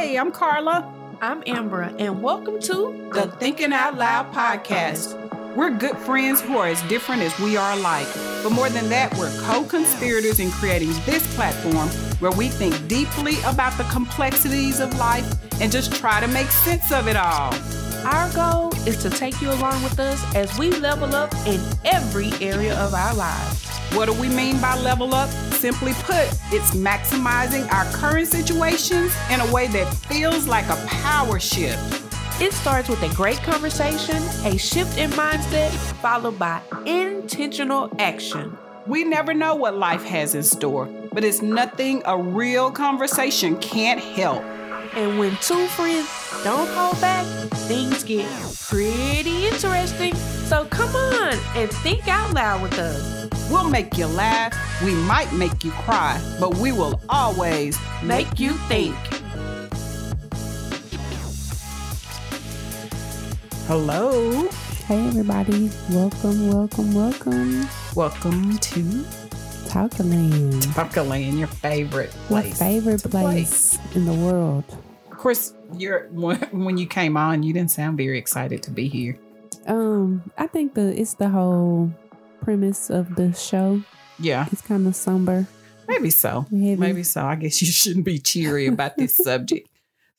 Hey, I'm Carla. I'm Amber, and welcome to the Thinking Out Loud podcast. We're good friends who are as different as we are alike. But more than that, we're co conspirators in creating this platform where we think deeply about the complexities of life and just try to make sense of it all. Our goal is to take you along with us as we level up in every area of our lives. What do we mean by level up? Simply put, it's maximizing our current situations in a way that feels like a power shift. It starts with a great conversation, a shift in mindset, followed by intentional action. We never know what life has in store, but it's nothing a real conversation can't help. And when two friends don't hold back, things get pretty interesting. So come on and think out loud with us. We'll make you laugh, we might make you cry, but we will always make you think. Hello. Hey, everybody. Welcome, welcome, welcome. Welcome to Talkaland. Talkaland, your favorite place. My favorite place in the world. Of course, you're when you came on, you didn't sound very excited to be here. Um, I think the it's the whole premise of the show. Yeah. It's kind of somber. Maybe so. Heavy. Maybe so. I guess you shouldn't be cheery about this subject.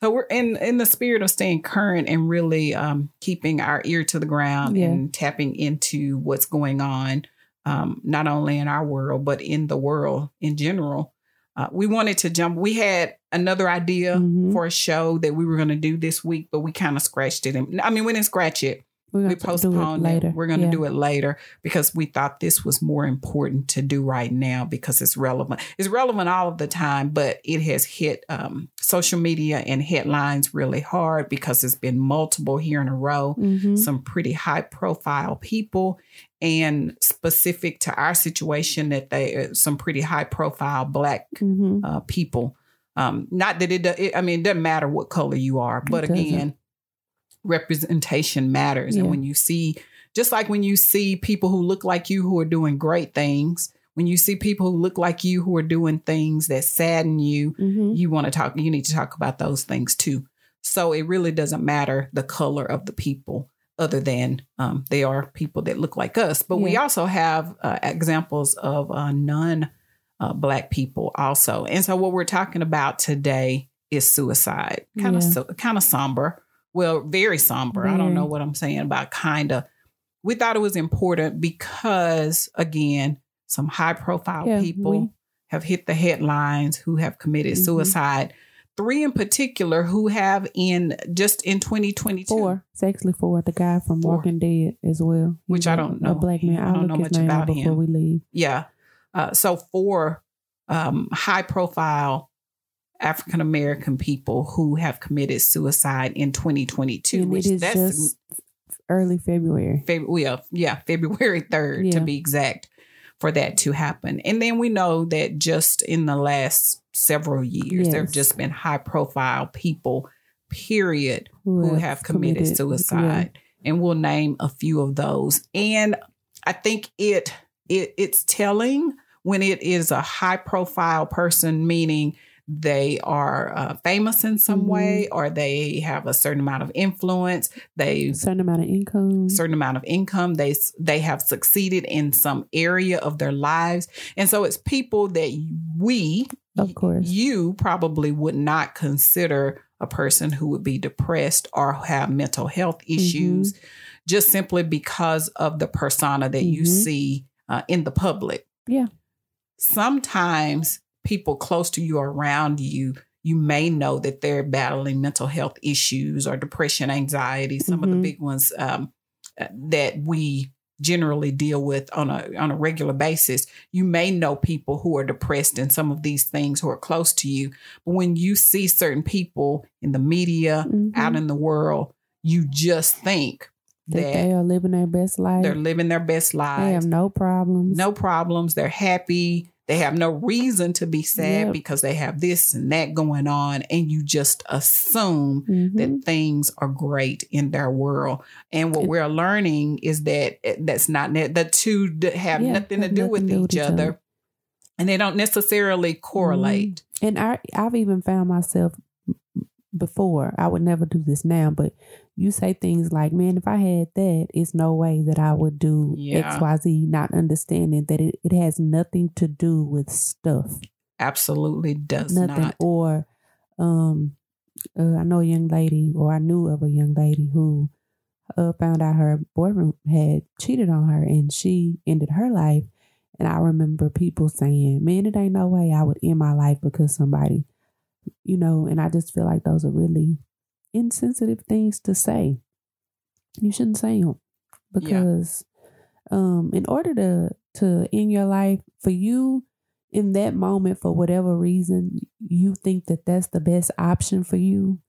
So we're in in the spirit of staying current and really um, keeping our ear to the ground yeah. and tapping into what's going on, um, not only in our world but in the world in general. Uh, we wanted to jump. We had another idea mm-hmm. for a show that we were going to do this week, but we kind of scratched it. And, I mean, we didn't scratch it we postponed it, it. We're going to yeah. do it later because we thought this was more important to do right now because it's relevant. It's relevant all of the time, but it has hit um, social media and headlines really hard because it's been multiple here in a row, mm-hmm. some pretty high profile people, and specific to our situation that they uh, some pretty high profile black mm-hmm. uh, people. Um, not that it, it, I mean, it doesn't matter what color you are, but again representation matters. Yeah. And when you see, just like when you see people who look like you who are doing great things, when you see people who look like you who are doing things that sadden you, mm-hmm. you want to talk, you need to talk about those things too. So it really doesn't matter the color of the people other than um, they are people that look like us. But yeah. we also have uh, examples of uh, non uh, black people also. And so what we're talking about today is suicide, kind of so, kind of somber well, very somber. Mm. I don't know what I'm saying about kind of. We thought it was important because, again, some high profile yeah, people we, have hit the headlines who have committed mm-hmm. suicide. Three in particular who have in just in 2022. Four. It's actually four. The guy from four. Walking Dead as well. He's Which I don't know. A black man. I don't know much about before him. we leave. Yeah. Uh, so four um, high profile African American people who have committed suicide in 2022, and which that's just early February. February, yeah, yeah, February 3rd yeah. to be exact, for that to happen. And then we know that just in the last several years, yes. there have just been high profile people, period, who, who have, have, committed, committed suicide. Yeah. And we'll name a few of those. And I think it it it's telling when it is a high profile person, meaning they are uh, famous in some mm-hmm. way or they have a certain amount of influence they certain amount of income certain amount of income they they have succeeded in some area of their lives and so it's people that we of course you probably would not consider a person who would be depressed or have mental health issues mm-hmm. just simply because of the persona that mm-hmm. you see uh, in the public yeah sometimes people close to you around you, you may know that they're battling mental health issues or depression, anxiety, some mm-hmm. of the mm-hmm. big ones um, uh, that we generally deal with on a on a regular basis. You may know people who are depressed and some of these things who are close to you. But when you see certain people in the media, mm-hmm. out in the world, you just think that, that, they are living their best life. They're living their best lives. They have no problems. No problems. They're happy. They have no reason to be sad yep. because they have this and that going on. And you just assume mm-hmm. that things are great in their world. And what we're learning is that eh, that's not the two have yeah, nothing to do nothing with each, each other. other. And they don't necessarily correlate. Mm-hmm. And I, I've even found myself before. I would never do this now, but you say things like, "Man, if I had that, it's no way that I would do Yeah. X, Y, Z." Not understanding that it, it has nothing to do with stuff, Absolutely does nothing. not. Or, um, uh, I know a young lady, or I knew of a young lady who uh, found out her boyfriend had cheated on her, and she ended her life. And I remember people saying, "Man, it ain't no way I would end my life because somebody." you know, and I just feel like those are really insensitive things to say. You shouldn't say them because, um, in order to to end your life for you in that moment for whatever reason you think that that's the best option for you,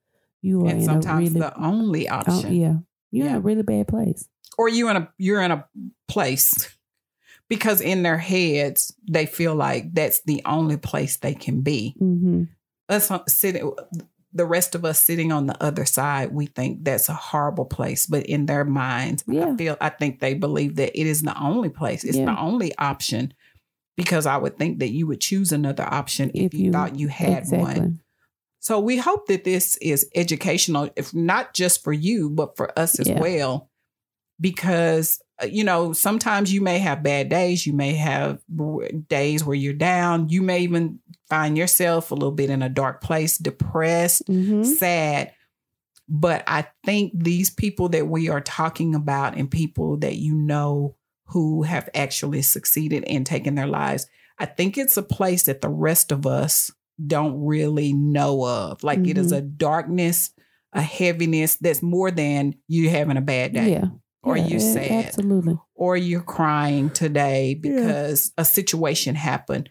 you are And in sometimes a really the only oh, option. yeah you're in a really bad place. Or you in a you're in a place because in their heads they feel like that's the only place they can be. Mm-hmm. us on- sitting the rest of us sitting on the other side we think that's a horrible place but in their minds Yeah. i feel i think they believe that it is the only place it's Yeah. the only option because i would think that you would choose another option if, If you, thought you had exactly. one so we hope that this is educational if not just for you but for us as Yeah. well because uh, you know sometimes you may have bad days you may have days where you're down you may even find yourself a little bit in a dark place depressed Mm-hmm. sad but i think these people that we are talking about and people that you know who have actually succeeded in taking their lives i think it's a place that the rest of us don't really know of like it is Mhm. a darkness a heaviness that's more than you having a bad day Yeah. or Yeah, you sad Absolutely. or you're crying today because a situation happened.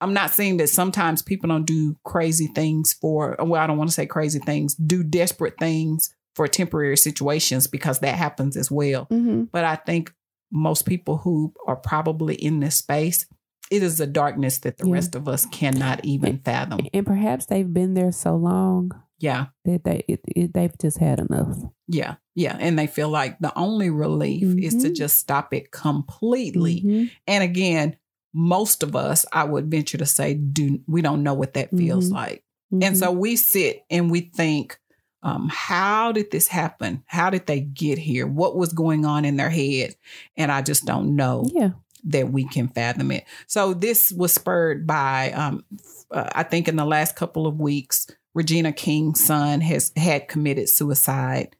I'm not saying that sometimes people don't do crazy things for, well, I don't want to say crazy things, do desperate things for temporary situations because that happens as well. Mm-hmm. But I think most people who are probably in this space, it is a darkness that the Yeah. rest of us cannot even fathom. And perhaps they've been there so long Yeah. that they it, it, they've just had enough. Yeah. Yeah. And they feel like the only relief is to Mhm. just stop it completely. Mhm. And again, most of us, I would venture to say, do we don't know what that feels Mhm. like. And Mhm. so we sit and we think, um, how did this happen? How did they get here? What was going on in their head? And I just don't know yeah, that we can fathom it. So this was spurred by, um, uh, I think, in the last couple of weeks, Regina King's son has had committed suicide,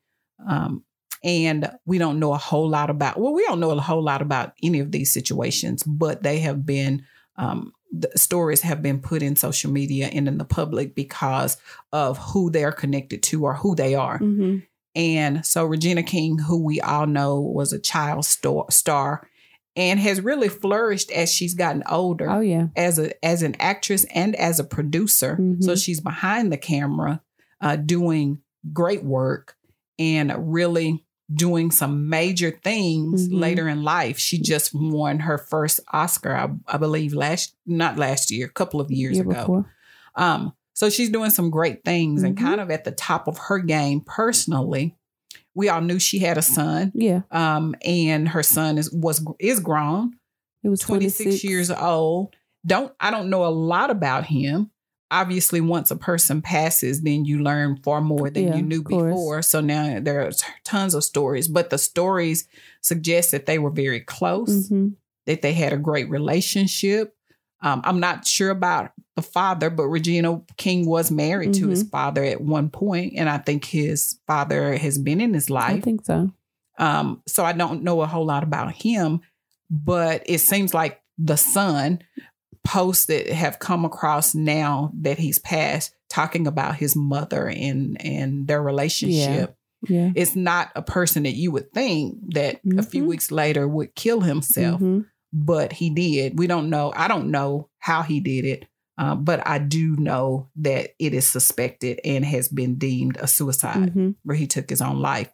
um, and we don't know a whole lot about. Well, we don't know a whole lot about any of these situations, but they have been. Um, the stories have been put in social media and in the public because of who they're connected to or who they are. hmm And so Regina King, who we all know was a child star, star and has really flourished as she's gotten older oh yeah, as a as an actress and as a producer. So Mhm. she's behind the camera uh, doing great work and really doing some major things Mhm. later in life. She just won her first Oscar, I, I believe last not last year, a couple of years year ago. Um, so she's doing some great things and Mhm. kind of at the top of her game personally. We all knew she had a son. Yeah, Um, and her son is was is grown, it was 26, 26 years old. Don't I don't know a lot about him. Obviously, once a person passes, then you learn far more than Yeah, you knew before. So now there are tons of stories, but the stories suggest that they were very close hmm that they had a great relationship. Um, I'm not sure about the father, but Regina King was married to his Mhm. father at one point, and I think his father has been in his life. I think so. Um, so I don't know a whole lot about him, but it seems like the son posts that have come across now that he's passed, talking about his mother and and their relationship. Yeah, It's not a person that you would think that a few Mhm. weeks later would kill himself Mhm. but he did. We don't know. I don't know how he did it, uh, but I do know that it is suspected and has been deemed a suicide Mhm. where he took his own life.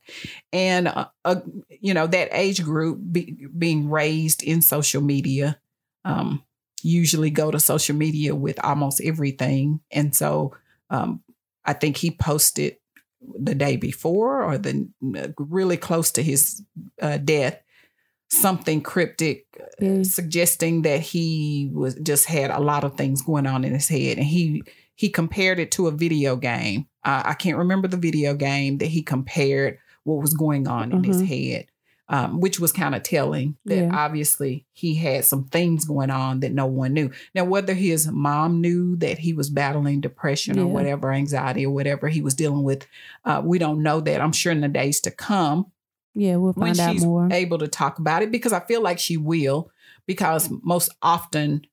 And, uh, uh, you know, that age group be, being raised in social media um, usually go to social media with almost everything. And so um, I think he posted the day before or the really close to his uh, death something cryptic uh, Yeah. suggesting that he was just had a lot of things going on in his head and he he compared it to a video game. Uh, I can't remember the video game that he compared what was going on in his Mhm. head, um, which was kind of telling that Yeah. obviously he had some things going on that no one knew. Now, whether his mom knew that he was battling depression or whatever, anxiety or whatever he was dealing with, uh, we don't know that. I'm sure in the days to come, Yeah, we'll when find out she's more. able to talk about it because I feel like she will. Because most often,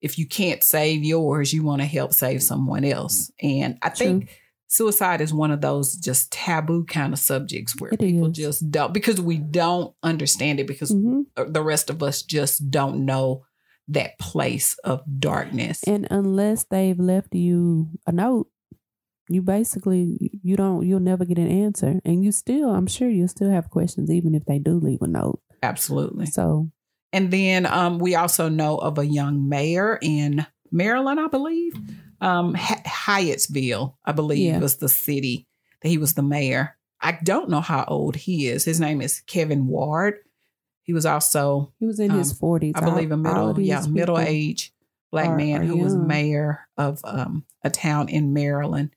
if you can't save yours, you want to help save someone else. And I think suicide is one of those just taboo kind of subjects where It people is. just don't because we don't understand it because Mhm. the rest of us just don't know that place of darkness. And unless they've left you a note, you basically you don't you'll never get an answer. And you still, I'm sure you'll still have questions even if they do leave a note. Absolutely. So And then um, we also know of a young mayor in Maryland, I believe. Um, Hy- Hyattsville, I believe, Yeah. was the city that he was the mayor. I don't know how old he is. His name is Kevin Ward. He was also, he was in his Um, forties. I believe, a middle, yeah, middle age black are- man are who was mayor of um, a town in Maryland.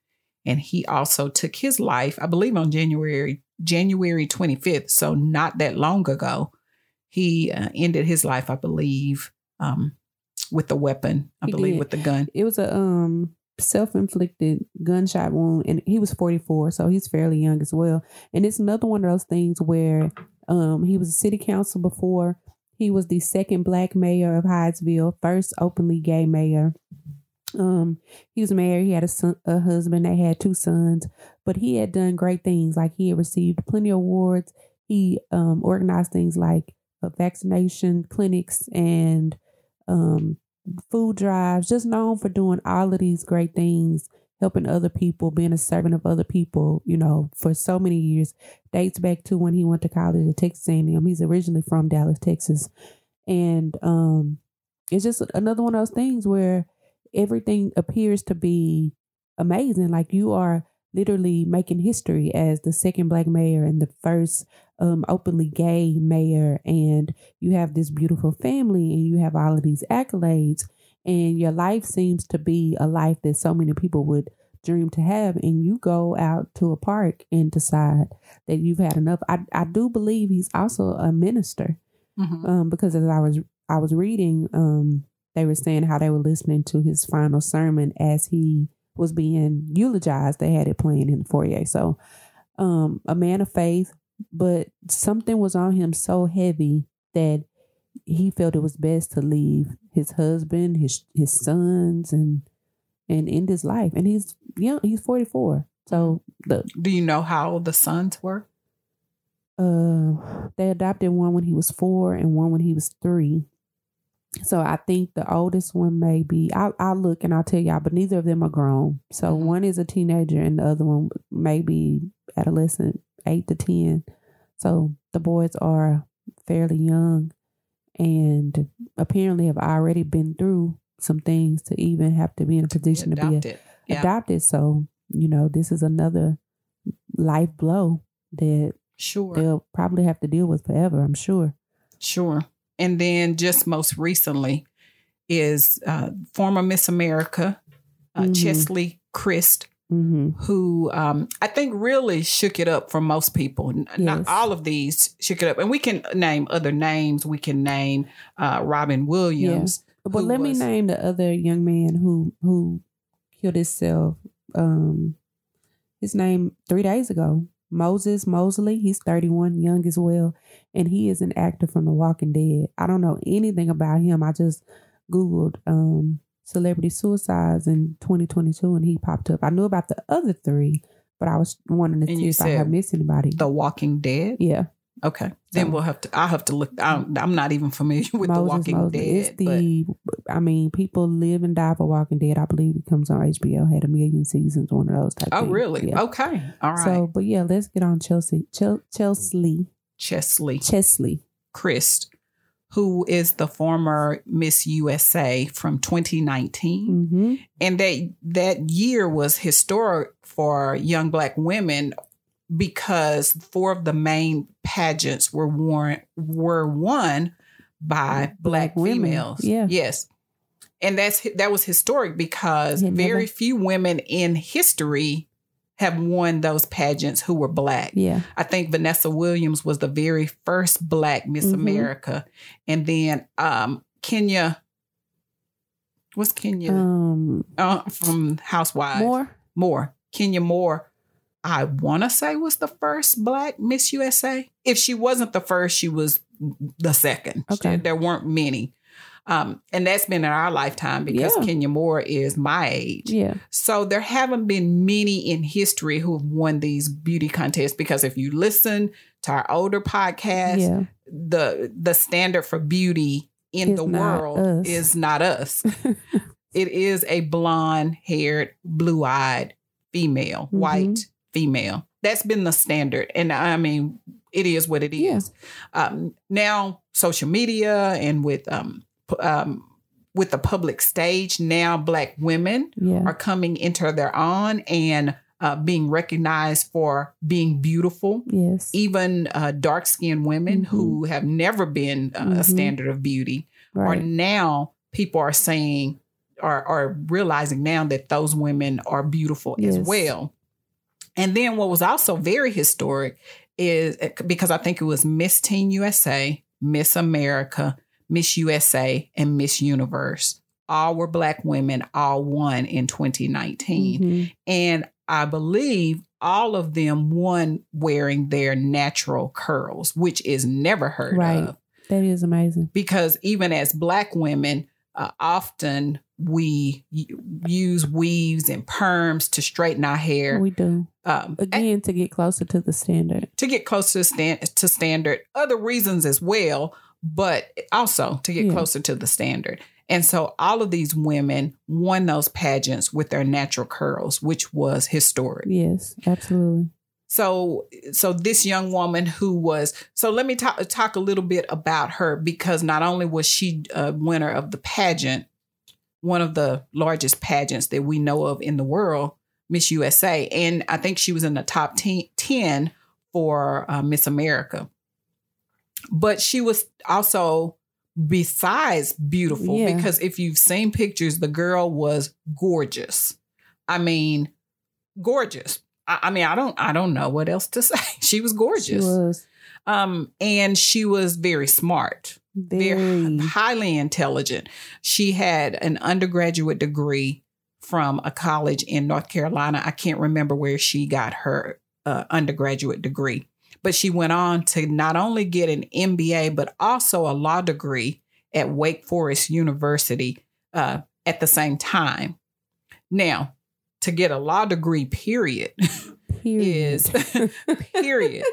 And he also took his life, I believe, on January January 25th. So not that long ago, he uh, ended his life, I believe, um, with the weapon. I He believe did. with the gun. It was a um self-inflicted gunshot wound and he was 44 so he's fairly young as well and it's another one of those things where um he was a city council before he was the second black mayor of Hyattsville first openly gay mayor um he was married he had a son a husband they had two sons but he had done great things like he had received plenty of awards he um organized things like uh, vaccination clinics and um food drives, just known for doing all of these great things, helping other people, being a servant of other people, you know, for so many years. Dates back to when he went to college at Texas A&M. He's originally from Dallas, Texas. And um it's just another one of those things where everything appears to be amazing. Like you are literally making history as the second black mayor and the first um, openly gay mayor and you have this beautiful family and you have all of these accolades and your life seems to be a life that so many people would dream to have and you go out to a park and decide that you've had enough. I, I do believe he's also a minister Mhm. um, because as i was i was reading um, they were saying how they were listening to his final sermon as he was being eulogized. They had it playing in the foyer. So um, a man of faith but something was on him so heavy that he felt it was best to leave his husband, his his sons, and and end his life. And he's young; he's forty four. So the Do you know how old the sons were? uh, they adopted one when he was four and one when he was three. So I think the oldest one may be. I'll, I'll look and I'll tell y'all, but neither of them are grown. So Mhm. one is a teenager and the other one may be adolescent, eight to ten. So the boys are fairly young, and apparently have already been through some things to even have to be in a position to be a, Adopted. Yeah. adopted. So you know, this is another life blow that Sure. they'll probably have to deal with forever. I'm sure. Sure. And then just most recently is uh, former Miss America, uh, Mhm. Cheslie Kryst, hmm who um, I think really shook it up for most people. N- Not all of these shook it up. And we can name other names. We can name uh, Robin Williams. But who let me name the other young man who who killed himself. Um, his name three days ago. Moses Moseley. He's 31, young as well, and he is an actor from The Walking Dead. I don't know anything about him. I just googled um celebrity suicides in 2022, and he popped up. I knew about the other three, but I was wanting to And see if I had missed anybody. The Walking Dead. yeah, Okay. Then we'll have to, I'll have to look. I'm, I'm not even familiar with The Walking Moseley. Dead. It's but the, I mean, people live and die for Walking Dead. I believe it comes on HBO. Had a million seasons, one of those type. oh, things. really? Yeah. Okay. All right. So, but yeah, let's get on Chelsea. Chel- Cheslie. Cheslie Cheslie. Kryst, who is the former Miss USA from 2019. Mm-hmm. And that that year was historic for young black women because four of the main pageants were worn were won by black, Black women. females. Yeah. Yes. and that's that was historic because very few women in history have won those pageants who were black. Yeah. I think Vanessa Williams was the very first black Miss Mhm. America, and then um, Kenya. What's Kenya Um, uh, from Housewives? more. Moore. Kenya Moore. I want to say was the first black Miss USA. If she wasn't the first, she was the second. Okay. There weren't many. Um, and that's been in our lifetime because Yeah. Kenya Moore is my age. Yeah. So there haven't been many in history who have won these beauty contests because if you listen to our older podcast, Yeah. the the standard for beauty in Is the world us. is not us. it is a blonde haired, blue eyed female, Mhm. white female. That's been the standard. And I mean, it is what it is. Yeah. Um, now, social media and with um, um, with the public stage, now black women Yeah. are coming into their own and uh, being recognized for being beautiful yes. even uh, dark skinned women Mhm. who have never been uh, a Mhm. standard of beauty Right. now people are saying are, are realizing now that those women are beautiful as well and then what was also very historic is uh, because i think it was miss teen usa miss america miss usa and miss universe all were black women all won in 2019 Mhm. and I believe all of them won wearing their natural curls, which is never heard Right. of. That is amazing. Because even as Black women, uh, often we use weaves and perms to straighten our hair We do. um, Again, to get closer to the standard. to get closer to, stand- to standard. Other reasons as well, but also to get Yeah. closer to the standard. And so all of these women won those pageants with their natural curls, which was historic. Yes, absolutely. So, so this young woman who was so let me talk talk a little bit about her because not only was she a winner of the pageant, one of the largest pageants that we know of in the world, Miss USA, and I think she was in the top 10, 10 for uh, Miss America. But she was also besides beautiful Yeah. because if you've seen pictures, the girl was gorgeous. I mean, gorgeous. I, I mean, I don't, I don't know what else to say. She was gorgeous. She was Um, and she was very smart, very very. highly intelligent. She had an undergraduate degree from a college in North Carolina. I can't remember where she got her uh, undergraduate degree, but she went on to not only get an MBA, but also a law degree at Wake Forest University uh, at the same time. Now, to get a law degree, period, period. is period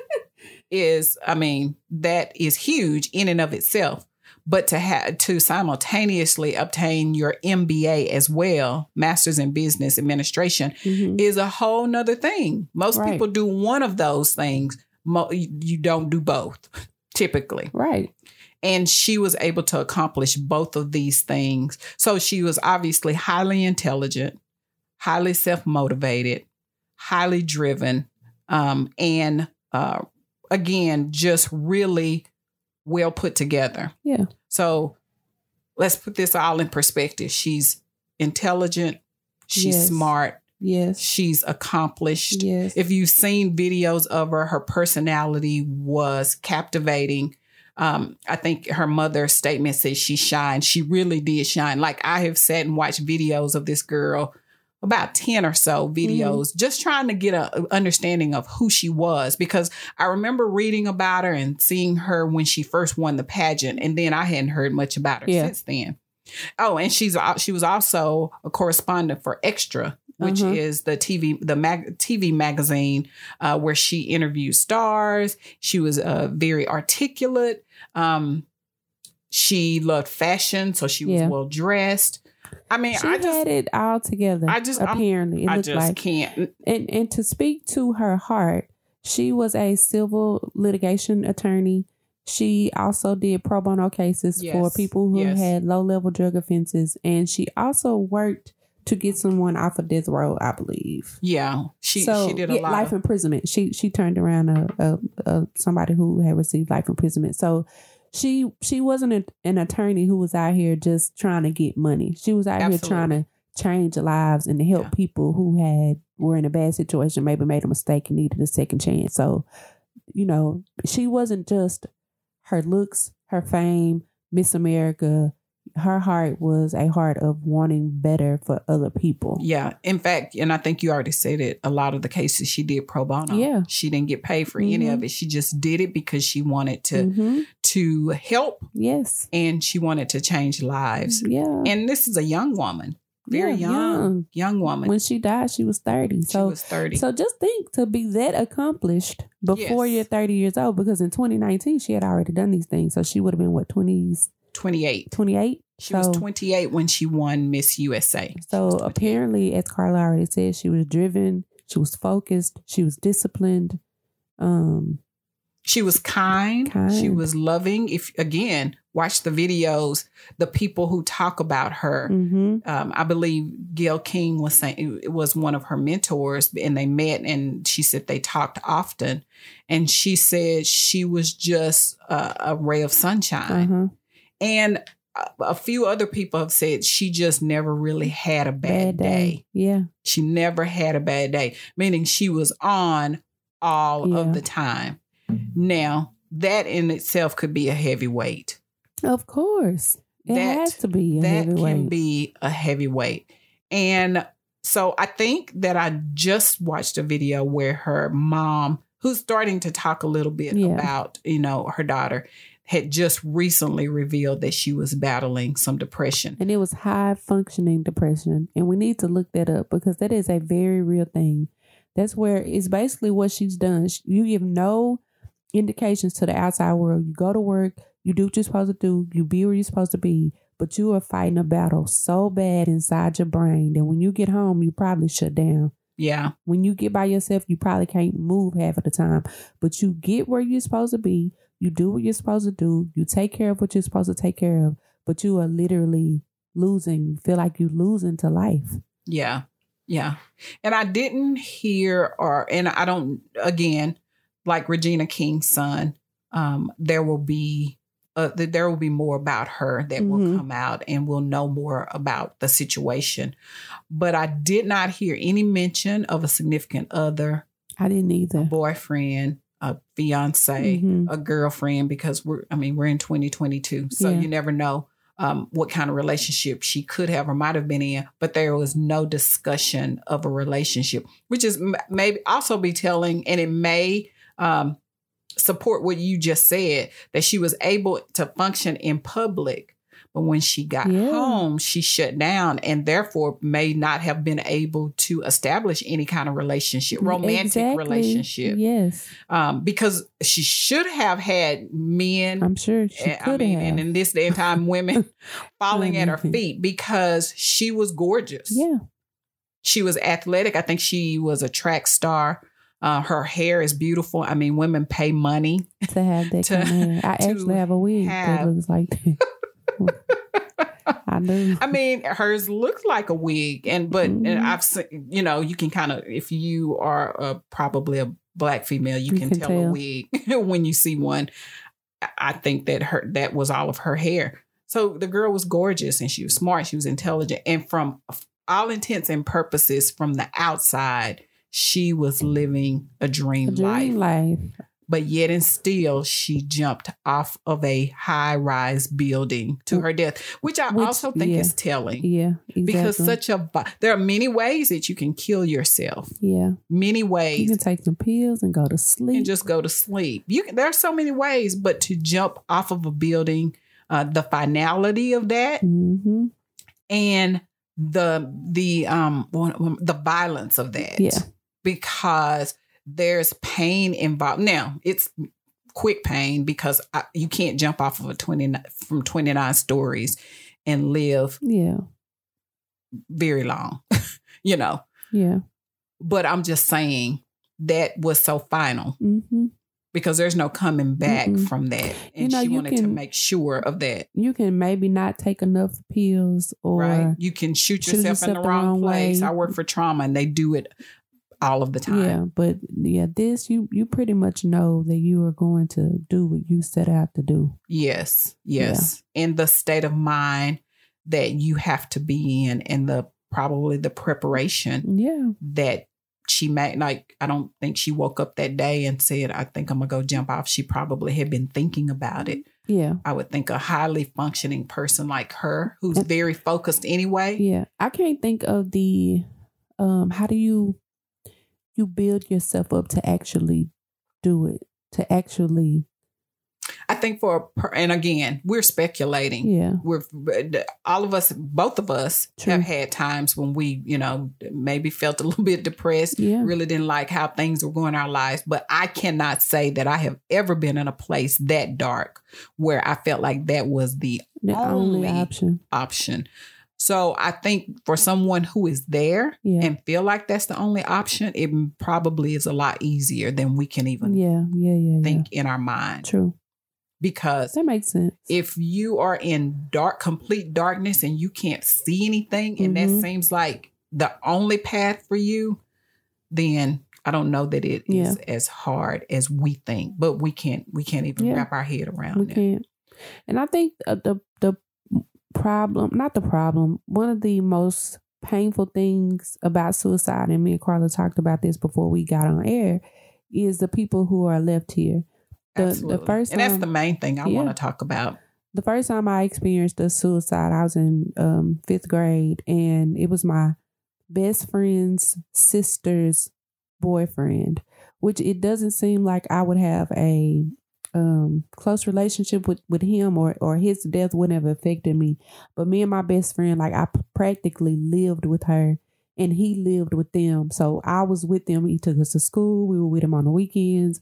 is i mean that is huge in and of itself but to have to simultaneously obtain your mba as well masters in business administration Mhm. is a whole nother thing most Right. people do one of those things Mo- you don't do both typically Right. and she was able to accomplish both of these things. So she was obviously highly intelligent, highly self motivated, highly driven, um, and uh, again, just really well put together. Yeah. So let's put this all in perspective. She's intelligent, she's Yes. smart, Yes. she's accomplished. Yes. If you've seen videos of her, her personality was captivating. Um, I think her mother's statement says she shined. She really did shine. Like I have sat and watched videos of this girl, about 10 or so videos, just trying to get a understanding of who she was. Because I remember reading about her and seeing her when she first won the pageant. And then I hadn't heard much about her Yeah. since then. Oh, and she's she was also a correspondent for Extra, which Uh-huh. is the TV the mag, TV magazine uh, where she interviewed stars. She was uh, very articulate. Um, she loved fashion, so she was Yeah. well dressed. I mean, she I had just it all together. I just- I'm- apparently it I looked just like can't. and and to speak to her heart, she was a civil litigation attorney. She also did pro bono cases for people who yes. had low level drug offenses, and she also worked to get someone off of death row, I believe. Yeah, she so she did a yeah, lot. life of, imprisonment. She she turned around a, a, a somebody who had received life imprisonment. So she she wasn't a, an attorney who was out here just trying to get money. She was out Absolutely. here trying to change lives and to help yeah. people who had were in a bad situation, maybe made a mistake and needed a second chance. So, you know, she wasn't just her looks, her fame, Miss America, her heart was a heart of wanting better for other people. Yeah. In fact, and I think you already said it, a lot of the cases she did pro bono. Yeah. She didn't get paid for mm-hmm. any of it. She just did it because she wanted to mm-hmm. to help. Yes. And she wanted to change lives. Yeah. And this is a young woman. Very yeah, young, young, young woman. When she died, she was 30. So, she was 30. So just think to be that accomplished before yes. you're 30 years old, because in 2019, she had already done these things. So she would have been, what, 20s? 28. 28? She so, was 28 when she won Miss USA. So apparently, as Carla already said, she was driven, she was focused, she was disciplined. Um, she was kind, kind. She was loving. If again, watch the videos, the people who talk about her. Mm-hmm. Um, I believe Gayle King was saying it was one of her mentors, and they met, and she said they talked often, and she said she was just a, a ray of sunshine. Mm-hmm. And a few other people have said she just never really had a bad, bad day. day. Yeah. She never had a bad day, meaning she was on all yeah. of the time. Now, that in itself could be a heavy weight. Of course. It that, has to be that can be a heavy weight. And so I think that I just watched a video where her mom, who's starting to talk a little bit yeah. about, you know, her daughter, had just recently revealed that she was battling some depression. And it was high functioning depression. And we need to look that up because that is a very real thing. That's where it's basically what she's done. You give no indications to the outside world. You go to work, you do what you're supposed to do, you be where you're supposed to be, but you are fighting a battle so bad inside your brain that when you get home, you probably shut down. Yeah. When you get by yourself, you probably can't move half of the time, but you get where you're supposed to be. You do what you're supposed to do. You take care of what you're supposed to take care of, but you are literally losing. You feel like you're losing to life. Yeah. Yeah. And I didn't hear or and I don't again, like Regina King's son, um, there will be uh, there will be more about her that mm-hmm. will come out and we'll know more about the situation. But I did not hear any mention of a significant other. I didn't either. boyfriend, a fiance, mm-hmm. a girlfriend, because we're, I mean, we're in 2022. So yeah. you never know um, what kind of relationship she could have or might have been in, but there was no discussion of a relationship, which is maybe also be telling, and it may um, support what you just said that she was able to function in public but when she got yeah. home, she shut down and therefore may not have been able to establish any kind of relationship, romantic exactly. relationship. Yes. Um, because she should have had men. I'm sure she could I mean, have. And in this day and time, women falling at her feet because she was gorgeous. Yeah. She was athletic. I think she was a track star. Uh, her hair is beautiful. I mean, women pay money to have that to, kind of hair. I actually have a wig have, that looks like that. I know. I mean, hers looks like a wig, and but mm-hmm. and I've seen, you know, you can kind of if you are a, probably a black female, you, you can, can, tell, tell. a wig when you see one. I think that her that was all of her hair. So the girl was gorgeous and she was smart, she was intelligent, and from all intents and purposes, from the outside, she was living a dream, a dream life. life but yet and still she jumped off of a high rise building to her death, which I which, also think yeah. is telling. Yeah, exactly. because such a there are many ways that you can kill yourself. Yeah, many ways. You can take some pills and go to sleep and just go to sleep. You can, there are so many ways, but to jump off of a building, uh, the finality of that, mm-hmm. and the the um the violence of that. Yeah, because there's pain involved. Now, it's quick pain because I, you can't jump off of a 20 from 29 stories and live yeah very long, you know. Yeah. But I'm just saying that was so final. Mm-hmm. Because there's no coming back mm from that. And you know, she wanted can, to make sure of that. You can maybe not take enough pills or right. You can shoot yourself, shoot yourself in the, the wrong, wrong place. Way. I work for trauma and they do it all of the time. Yeah, but yeah, this you you pretty much know that you are going to do what you set out to do. Yes, yes. Yeah. In the state of mind that you have to be in and the probably the preparation yeah that she made like I don't think she woke up that day and said, I think I'm gonna go jump off. She probably had been thinking about it. Yeah. I would think a highly functioning person like her, who's very focused anyway. Yeah. I can't think of the um how do you you build yourself up to actually do it, to actually I think for and again, we're speculating. Yeah, we're uh, all of us, both of us, True. have had times when we, you know, maybe felt a little bit depressed. Yeah, really didn't like how things were going in our lives. But I cannot say that I have ever been in a place that dark where I felt like that was the, the only, only option. Option. So I think for someone who is there yeah. and feel like that's the only option, it probably is a lot easier than we can even yeah, yeah, yeah, think yeah. in our mind. True because that makes sense. If you are in dark, complete darkness and you can't see anything, mm-hmm. and that mm-hmm. seems like the only path for you, then I don't know that it yeah. is as hard as we think. But we can't we can't even wrap our head around we it. can't. And I think uh, the the problem, not the problem, one of the most painful things about suicide, and me and Carla talked about this before we got on air, is the people who are left here the, the first and that's the main thing I yeah. want to talk about. The first time I experienced a suicide, I was in um, fifth grade, and it was my best friend's sister's boyfriend. Which it doesn't seem like I would have a um, close relationship with, with him or or his death wouldn't have affected me. But me and my best friend, like I practically lived with her and he lived with them. So I was with them. He took us to school. We were with him on the weekends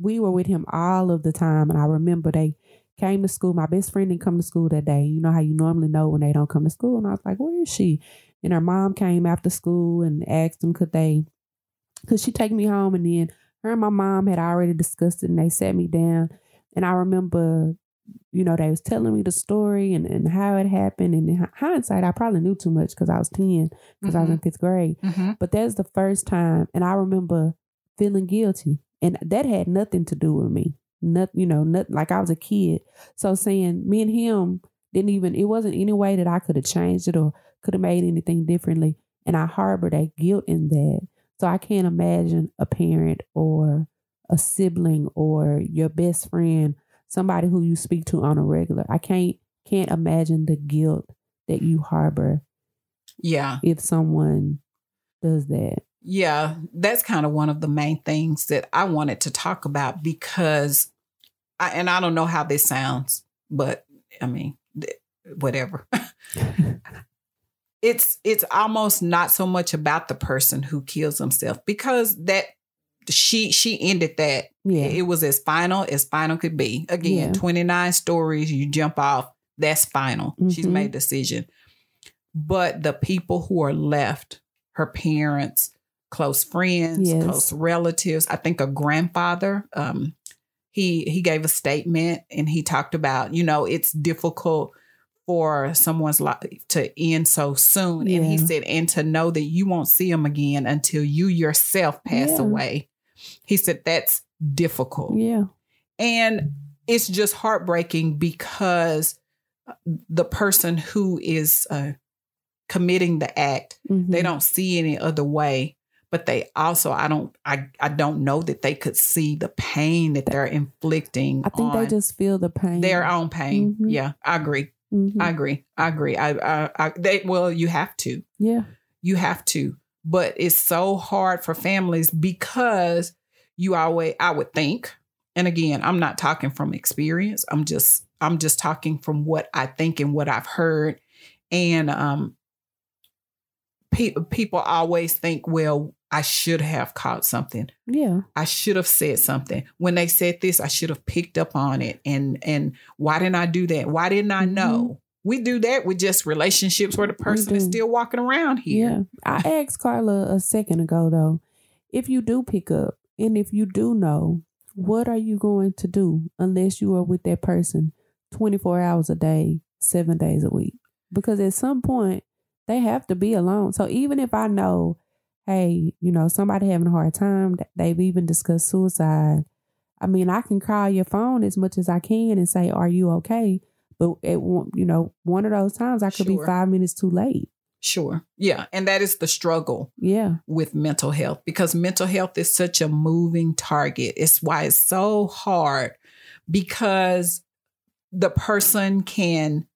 we were with him all of the time. And I remember they came to school. My best friend didn't come to school that day. You know how you normally know when they don't come to school. And I was like, where is she? And her mom came after school and asked them could they could she take me home and then her and my mom had already discussed it and they sat me down. And I remember, you know, they was telling me the story and, and how it happened. And in hindsight, I probably knew too much because I was 10, because mm-hmm. I was in mm-hmm. fifth grade. Mm-hmm. But that's the first time. And I remember feeling guilty and that had nothing to do with me. Not, you know, not like I was a kid. So saying me and him didn't even, it wasn't any way that I could have changed it or could have made anything differently. And I harbor that guilt in that. So I can't imagine a parent or a sibling or your best friend, somebody who you speak to on a regular. I can't can't imagine the guilt that you harbor. Yeah. If someone does that. Yeah, that's kind of one of the main things that I wanted to talk about because I, and I don't know how this sounds, but I mean, whatever. it's it's almost not so much about the person who kills himself because that she she ended that. Yeah. It was as final as final could be. Again, yeah. 29 stories, you jump off, that's final. Mm-hmm. She's made decision. But the people who are left, her parents, close friends, yes. close relatives. I think a grandfather. Um, he he gave a statement and he talked about you know it's difficult for someone's life to end so soon, yeah. and he said and to know that you won't see him again until you yourself pass yeah. away. He said that's difficult. Yeah, and it's just heartbreaking because the person who is uh, committing the act, mm-hmm. they don't see any other way but they also I don't I I don't know that they could see the pain that they're inflicting. I think they just feel the pain. Their own pain. Mm-hmm. Yeah, I agree. Mm-hmm. I agree. I agree. I, I I they well you have to. Yeah. You have to. But it's so hard for families because you always I would think and again, I'm not talking from experience. I'm just I'm just talking from what I think and what I've heard and um pe- people always think, well, I should have caught something. Yeah. I should have said something. When they said this, I should have picked up on it. And and why didn't I do that? Why didn't I know? Mm-hmm. We do that with just relationships where the person is still walking around here. Yeah. I asked Carla a second ago though, if you do pick up and if you do know, what are you going to do unless you are with that person 24 hours a day, seven days a week? Because at some point they have to be alone. So even if I know hey, you know, somebody having a hard time. They've even discussed suicide. I mean, I can call your phone as much as I can and say, "Are you okay?" But it won't, you know, one of those times I could sure. be five minutes too late. Sure. Yeah. And that is the struggle. Yeah. With mental health because mental health is such a moving target. It's why it's so hard because the person can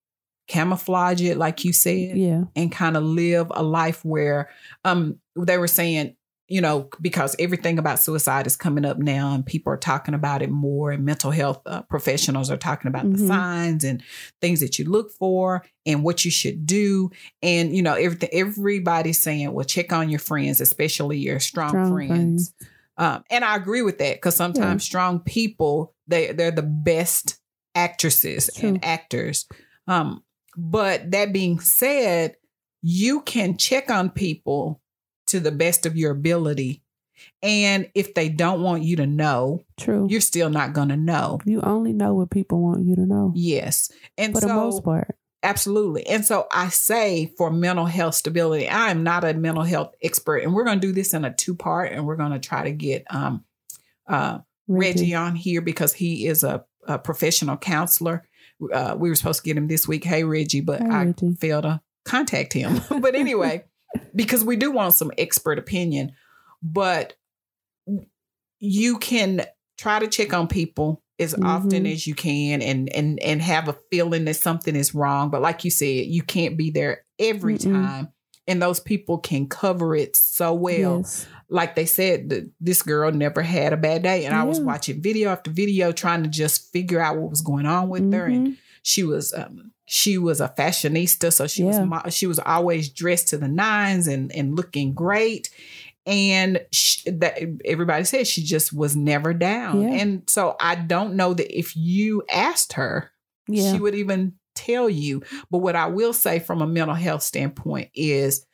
camouflage it, like you said, yeah, and kind of live a life where um they were saying, you know, because everything about suicide is coming up now and people are talking about it more and mental health uh, professionals are talking about mm-hmm. the signs and things that you look for and what you should do and you know everything everybody's saying well check on your friends especially your strong, strong friends, friends. Um, and I agree with that because sometimes yeah. strong people they they're the best actresses and actors um, but that being said, you can check on people to the best of your ability. And if they don't want you to know, true, you're still not going to know. You only know what people want you to know. Yes, and for so, the most part, absolutely. And so I say for mental health stability, I am not a mental health expert, and we're going to do this in a two part, and we're going to try to get um, uh, Reggie. Reggie on here because he is a, a professional counselor uh, we were supposed to get him this week. Hey, Reggie, but hey, I Reggie. failed to contact him. but anyway, because we do want some expert opinion, but you can try to check on people as mm-hmm. often as you can and and and have a feeling that something is wrong but like you said you can't be there every Mm-mm. time and those people can cover it so well yes. Like they said the, this girl never had a bad day and yeah. i was watching video after video trying to just figure out what was going on with mm-hmm. her and mm-hmm. she was um, she was a fashionista so she yeah. was she was always dressed to the nines and and looking great and she, that everybody said she just was never down yeah. and so i don't know that if you asked her she would even tell you. But what I will say from a mental health standpoint is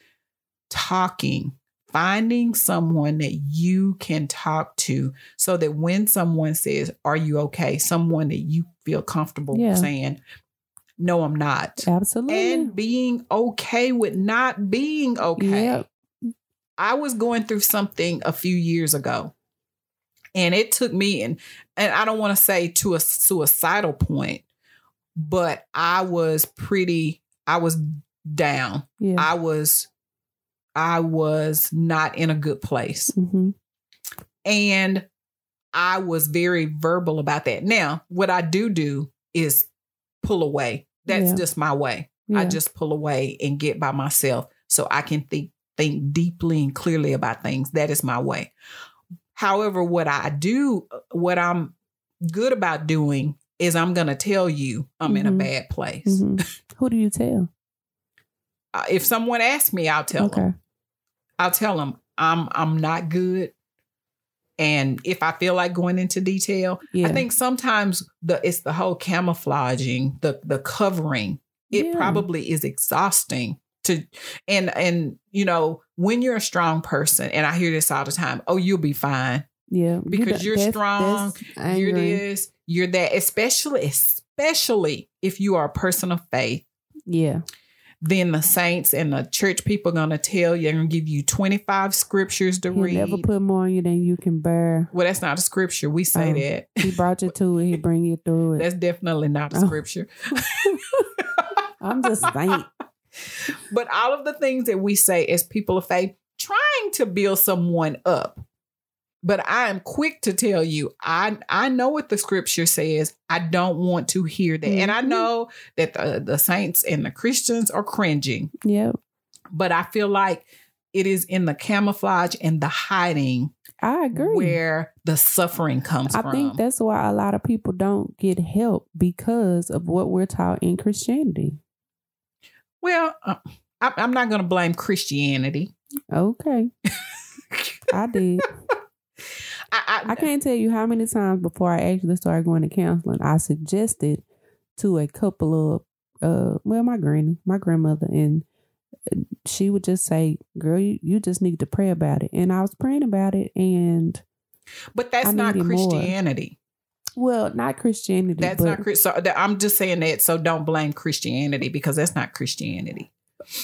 talking, finding someone that you can talk to so that when someone says, Are you okay? Someone that you feel comfortable yeah. saying, No, I'm not. Absolutely. And being okay with not being okay. Yep. I was going through something a few years ago. And it took me and and I don't want to say to a suicidal point, but I was pretty, I was down. Yeah. I was, I was not in a good place. Mm-hmm. And I was very verbal about that. Now, what I do do is pull away. That's yeah. just my way. Yeah. I just pull away and get by myself so I can think think deeply and clearly about things. That is my way. However, what I do, what I'm good about doing is I'm going to tell you I'm mm-hmm. in a mm-hmm. bad place. Mm-hmm. Who do you tell? Uh, if someone asks me, I'll tell okay. them. I'll tell them I'm I'm not good. And if I feel like going into detail, yeah. I think sometimes the it's the whole camouflaging, the the covering. It yeah. probably is exhausting to and and you know when you're a strong person and I hear this all the time, oh you'll be fine. Yeah. Because you are strong, you're this, you're that, especially, especially if you are a person of faith. Yeah. Then the saints and the church people are gonna tell you, they're gonna give you 25 scriptures to He'll read. never put more on you than you can bear. Well, that's not a scripture. We say um, that. He brought you to it, he bring you through it. That's definitely not a oh. scripture. I'm just saying. But all of the things that we say as people of faith, trying to build someone up but I am quick to tell you, I I know what the scripture says. I don't want to hear that. Mm-hmm. And I mm-hmm. know that the, the saints and the Christians are cringing. Yep. But I feel like it is in the camouflage and the hiding. I agree. Where the suffering comes from. I from. think that's why a lot of people don't get help because of what we're taught in Christianity. Well, uh, I, I'm not going to blame Christianity. Okay. I did. I, I, I, can't tell you how many times before I actually started going to counseling, I suggested to a couple of, uh, well, my granny, my grandmother, and she would just say, "Girl, you, you just need to pray about it." And I was praying about it, and but that's not Christianity. More. Well, not Christianity. That's not So I'm just saying that. So don't blame Christianity because that's not Christianity.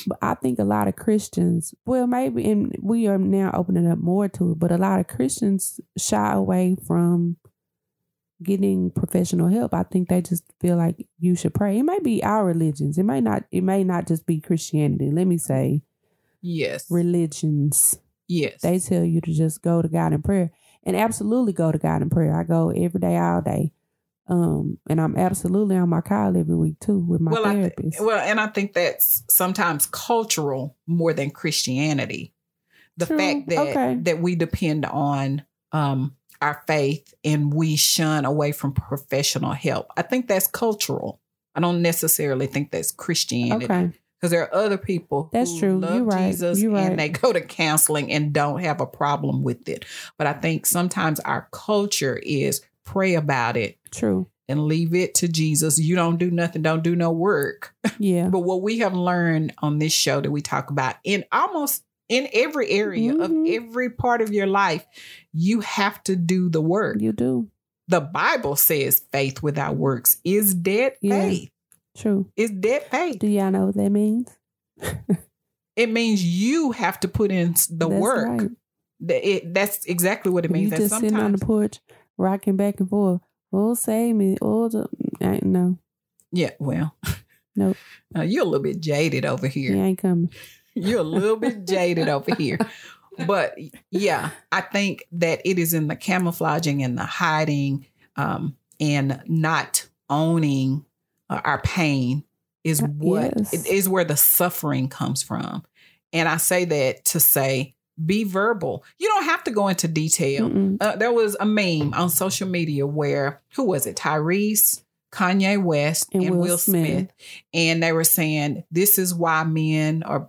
But I think a lot of Christians, well, maybe, and we are now opening up more to it, but a lot of Christians shy away from getting professional help. I think they just feel like you should pray. It might be our religions. It might not. It may not just be Christianity. Let me say, yes, religions. Yes, they tell you to just go to God in prayer, and absolutely go to God in prayer. I go every day, all day. Um, and I'm absolutely on my call every week too with my well, therapist. I, well, and I think that's sometimes cultural more than Christianity. The True. fact that okay. that we depend on um our faith and we shun away from professional help. I think that's cultural. I don't necessarily think that's Christianity. Okay. Because there are other people that's true. love You're right. Jesus You're and right. they go to counseling and don't have a problem with it. But I think sometimes our culture is pray about it. True. And leave it to Jesus. You don't do nothing, don't do no work. Yeah. but what we have learned on this show that we talk about in almost in every area mm-hmm. of every part of your life, you have to do the work. You do. The Bible says faith without works is dead yeah. faith. True. It's dead faith. Do y'all know what that means? it means you have to put in the that's work. Right. It, that's exactly what it means. You just sitting on the porch, rocking back and forth. Oh, save me. Oh, the, I, no. Yeah, well. Nope. Uh, you're a little bit jaded over here. He ain't coming. You're a little bit jaded over here. But yeah, I think that it is in the camouflaging and the hiding um, and not owning uh, our pain is uh, what yes. it is where the suffering comes from. And I say that to say, be verbal. You don't have to go into detail. Uh, there was a meme on social media where who was it? Tyrese, Kanye West, and, and Will, Will Smith. Smith. and they were saying this is why men are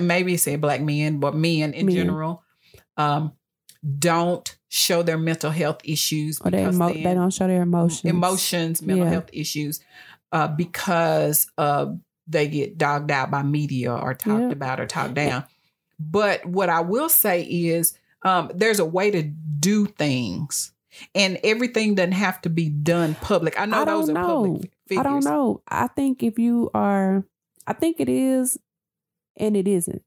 maybe say black men, but men in men. general, um, don't show their mental health issues. Or they, emo- they don't show their emotions. Emotions, mental yeah. health issues, uh, because uh, they get dogged out by media or talked yeah. about or talked down. But what I will say is um, there's a way to do things. And everything doesn't have to be done public. I know I those are know. public figures. I don't know. I think if you are, I think it is and it isn't.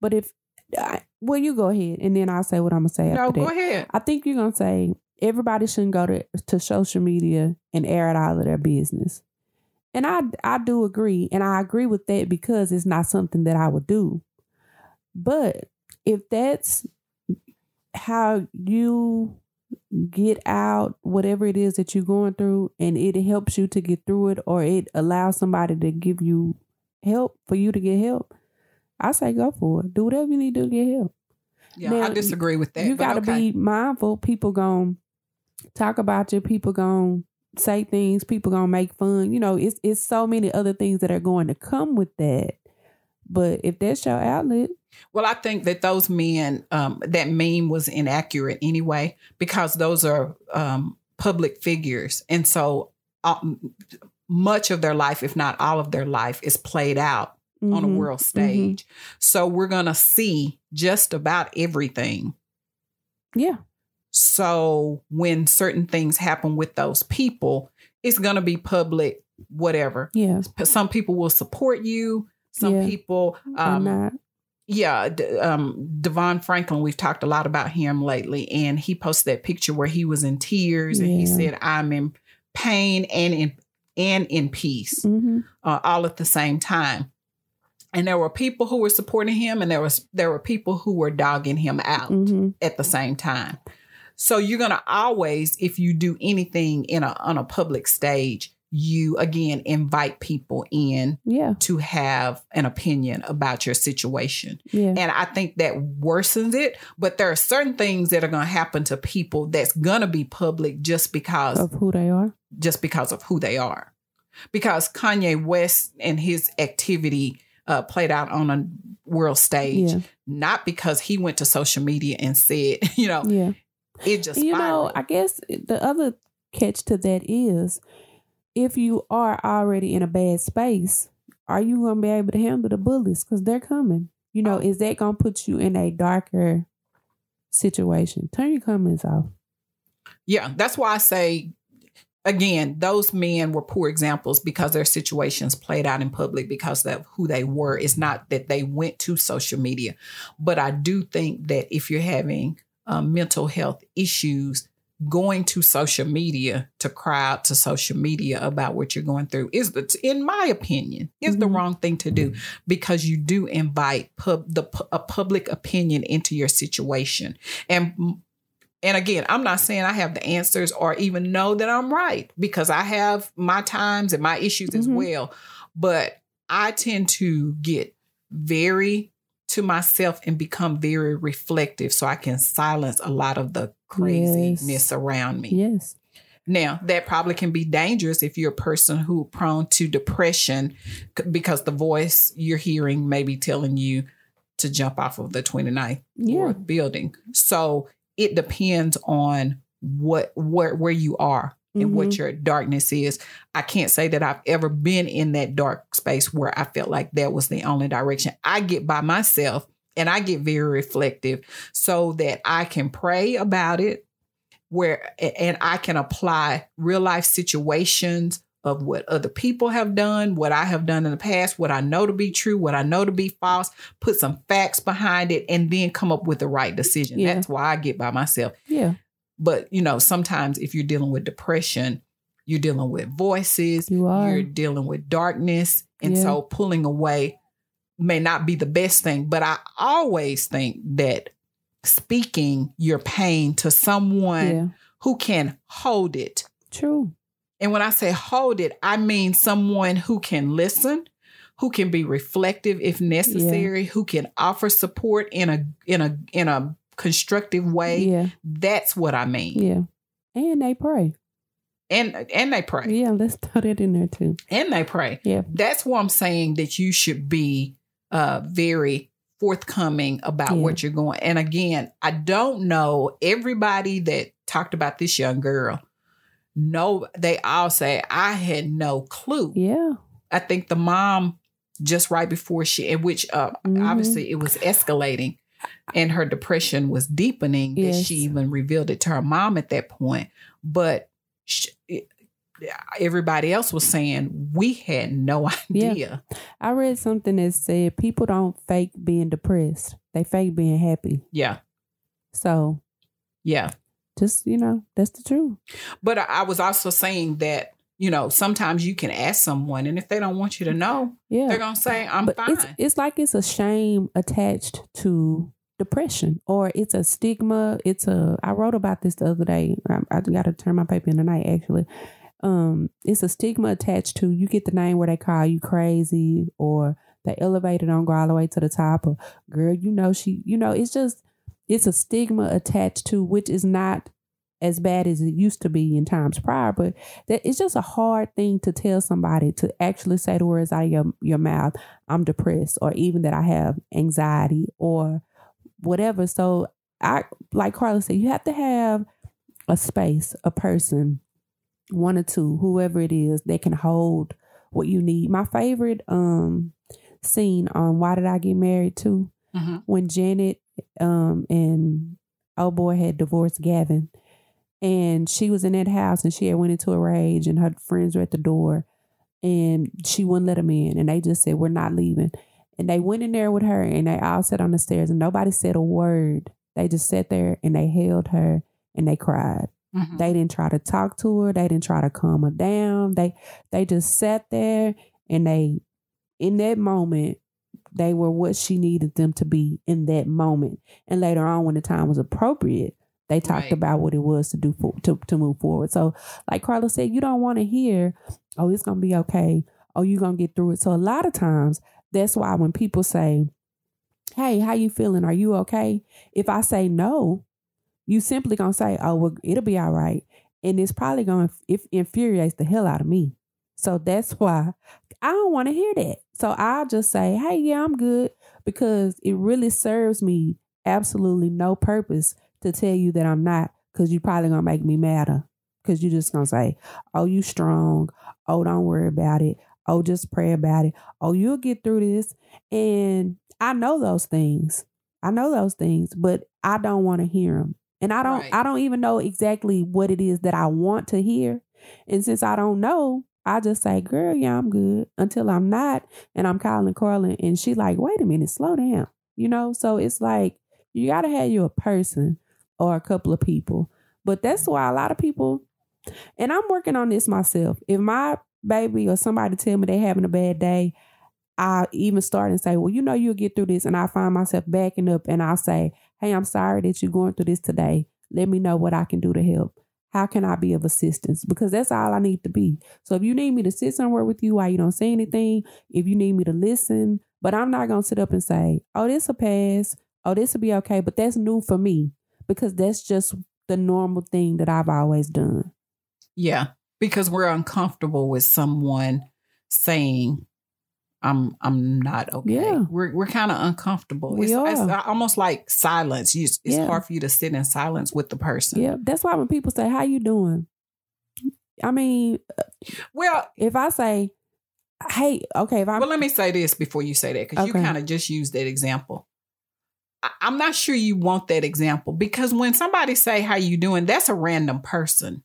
But if, I, well, you go ahead, and then I'll say what I'm gonna say. No, go that. ahead. I think you're gonna say everybody shouldn't go to to social media and air it out all of their business, and I I do agree, and I agree with that because it's not something that I would do. But if that's how you get out whatever it is that you're going through and it helps you to get through it or it allows somebody to give you help for you to get help I say go for it. Do whatever you need to, to get help. Yeah, now, I disagree with that. You got to okay. be mindful. People going to talk about you. People going to say things. People going to make fun. You know, it's it's so many other things that are going to come with that. But if that's your outlet, well, I think that those men, um, that meme was inaccurate anyway because those are um, public figures, and so um, much of their life, if not all of their life, is played out mm-hmm. on a mm-hmm. world mm-hmm. stage. Mm-hmm. So we're going to see just about everything. Yeah. So when certain things happen with those people, it's going to be public, whatever. Yeah. Some people will support you. Some yeah. people, um, yeah, um, DeVon Franklin, we've talked a lot about him lately, and he posted that picture where he was in tears yeah. and he said, "I'm in pain and in and in peace, mm-hmm. uh, all at the same time." and there were people who were supporting him and there was there were people who were dogging him out mm-hmm. at the same time so you're going to always if you do anything in a on a public stage you again invite people in yeah. to have an opinion about your situation. Yeah. And I think that worsens it, but there are certain things that are going to happen to people that's going to be public just because of who they are. Just because of who they are. Because Kanye West and his activity uh, played out on a world stage, yeah. not because he went to social media and said, you know, yeah. it just you spiraled. know. I guess the other catch to that is if you are already in a bad space, are you going to be able to handle the bullies because they're coming? You know, oh. is that going to put you in a darker situation? Turn your comments off. Yeah, that's why I say again, those men were poor examples because their situations played out in public because of who they were. It's not that they went to social media, but I do think that if you're having um, mental health issues, going to social media to cry out to social media about what you're going through is in my opinion is mm-hmm. the wrong thing to do because you do invite pub, the a public opinion into your situation and and again i'm not saying i have the answers or even know that i'm right because i have my times and my issues mm-hmm. as well but i tend to get very to myself and become very reflective so I can silence a lot of the craziness yes. around me. Yes. Now, that probably can be dangerous if you're a person who prone to depression because the voice you're hearing may be telling you to jump off of the 29th yeah. building. So it depends on what where where you are and mm-hmm. what your darkness is. I can't say that I've ever been in that dark space where I felt like that was the only direction. I get by myself and I get very reflective so that I can pray about it where and I can apply real life situations of what other people have done, what I have done in the past, what I know to be true, what I know to be false, put some facts behind it and then come up with the right decision. Yeah. That's why I get by myself. Yeah. But you know, sometimes if you're dealing with depression, you're dealing with voices, you are. you're dealing with darkness. And yeah. so pulling away may not be the best thing. But I always think that speaking your pain to someone yeah. who can hold it. True. And when I say hold it, I mean someone who can listen, who can be reflective if necessary, yeah. who can offer support in a in a in a constructive way. Yeah. That's what I mean. Yeah. And they pray. And and they pray. Yeah, let's throw that in there too. And they pray. Yeah. That's why I'm saying that you should be uh very forthcoming about yeah. what you're going. And again, I don't know everybody that talked about this young girl. No, they all say I had no clue. Yeah. I think the mom just right before she in which uh mm-hmm. obviously it was escalating and her depression was deepening yes. that she even revealed it to her mom at that point. But she, it, everybody else was saying we had no idea. Yeah. i read something that said people don't fake being depressed. They fake being happy. Yeah. So yeah. just you know that's the truth. But i was also saying that you know, sometimes you can ask someone, and if they don't want you to know, yeah. they're gonna say, "I'm but fine." It's, it's like it's a shame attached to depression, or it's a stigma. It's a. I wrote about this the other day. I, I got to turn my paper in tonight. Actually, um, it's a stigma attached to. You get the name where they call you crazy, or they elevate it don't go all the way to the top. Or girl, you know she. You know, it's just it's a stigma attached to, which is not as bad as it used to be in times prior, but that it's just a hard thing to tell somebody to actually say the words out of your, your mouth, I'm depressed, or even that I have anxiety or whatever. So I like Carla said, you have to have a space, a person, one or two, whoever it is, that can hold what you need. My favorite um scene on Why Did I Get Married Too mm-hmm. when Janet um and oh boy had divorced Gavin and she was in that house and she had went into a rage and her friends were at the door and she wouldn't let them in and they just said we're not leaving. And they went in there with her and they all sat on the stairs and nobody said a word. They just sat there and they held her and they cried. Mm-hmm. they didn't try to talk to her. They didn't try to calm her down. They they just sat there and they in that moment they were what she needed them to be in that moment. And later on when the time was appropriate they talked right. about what it was to do for, to to move forward. So, like Carla said, you don't want to hear, "Oh, it's gonna be okay." Oh, you're gonna get through it. So a lot of times, that's why when people say, "Hey, how you feeling? Are you okay?" If I say no, you simply gonna say, "Oh, well, it'll be all right," and it's probably gonna if infuriates the hell out of me. So that's why I don't want to hear that. So I'll just say, "Hey, yeah, I'm good," because it really serves me absolutely no purpose to tell you that I'm not because you're probably gonna make me madder. Because you're just gonna say, Oh, you strong. Oh, don't worry about it. Oh, just pray about it. Oh, you'll get through this. And I know those things. I know those things, but I don't want to hear them. And I don't right. I don't even know exactly what it is that I want to hear. And since I don't know, I just say, girl, yeah, I'm good until I'm not. And I'm calling Carlin and she like, wait a minute, slow down. You know? So it's like you gotta have you a person or a couple of people. But that's why a lot of people and I'm working on this myself. If my baby or somebody tell me they're having a bad day, I even start and say, well, you know, you'll get through this. And I find myself backing up and I'll say, hey, I'm sorry that you're going through this today. Let me know what I can do to help. How can I be of assistance? Because that's all I need to be. So if you need me to sit somewhere with you while you don't say anything, if you need me to listen, but I'm not going to sit up and say, oh, this will pass. Oh, this will be okay. But that's new for me because that's just the normal thing that I've always done. Yeah, because we're uncomfortable with someone saying, "I'm I'm not okay." Yeah. We're we're kind of uncomfortable. We it's, are. it's almost like silence. You, it's Yeah. hard for you to sit in silence with the person. Yeah, that's why when people say, "How you doing?" I mean, Well, if I say, "Hey, okay," if I'm well, let me say this before you say that because you kind of just used that example. I'm not sure you want that example because when somebody say how you doing, that's a random person.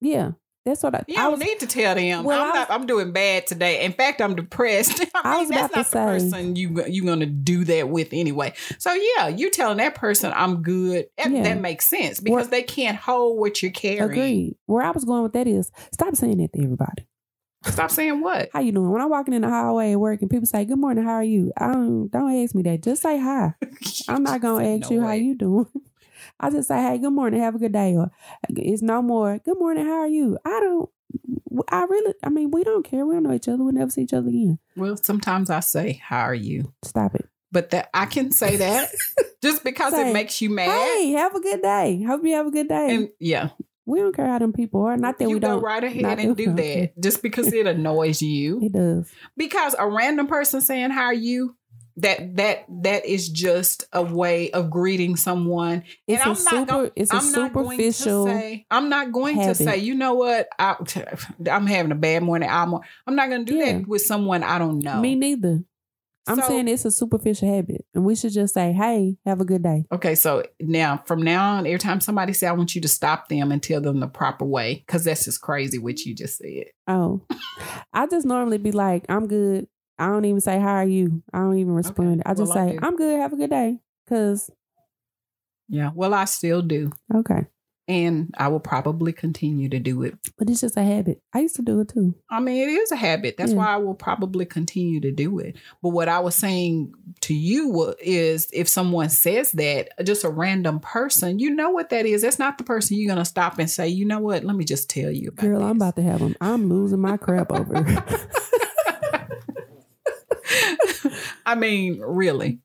yeah, that's what I, You I don't was. need to tell them. Well, I'm I not. I'm doing bad today. In fact, I'm depressed. I, I mean, was that's not to the person you you gonna do that with anyway. So yeah, you telling that person I'm good. That, Yeah. that makes sense because Well- they can't hold what you're carrying. Agreed. Where I was going with that is stop saying that to everybody. Stop saying what. How you doing? When I'm walking in the hallway at work and people say, "Good morning, how are you?" I don't don't ask me that. Just say hi. I'm not gonna ask no you how you doing. I just say, "Hey, good morning, have a good day," or it's no more. Good morning, how are you? I don't. I really. I mean, we don't care. We don't know each other. We'll never see each other again. Well, sometimes I say, "How are you?" Stop it. But that I can say that just because Say, it makes you mad. Hey, have a good day. Hope you have a good day. And yeah, we don't care how them people are. Not that you we go don't. right ahead and do that just because it annoys you. It does. because a random person saying how are you that that that is just a way of greeting someone It's and a i'm super. not going it's a i'm not going to superficial. say i'm not going habit. to say you know what I, i'm having a bad morning i'm i'm not going to do Yeah. that with someone i don't know Me neither. I'm So- saying it's a superficial habit, and we should just say, "Hey, have a good day." okay so now from now on every time somebody say i want you to stop them and tell them the proper way because that's just crazy what you just said Oh, I just normally be like, "I'm good." I don't even say, "How are you?" I don't even respond. I just Well, say, do. "I'm good. Have a good day." Cause yeah well i still do okay, and i will probably continue to do it but it's just a habit. I used to do it too. I mean, it is a habit. That's Yeah. why I will probably continue to do it. But what I was saying to you is if someone says that, just a random person, you know what that is. That's not the person you're going to stop and say, you know what, let me just tell you about Girl, I'm about to have them. I'm losing my crap over. I mean, really,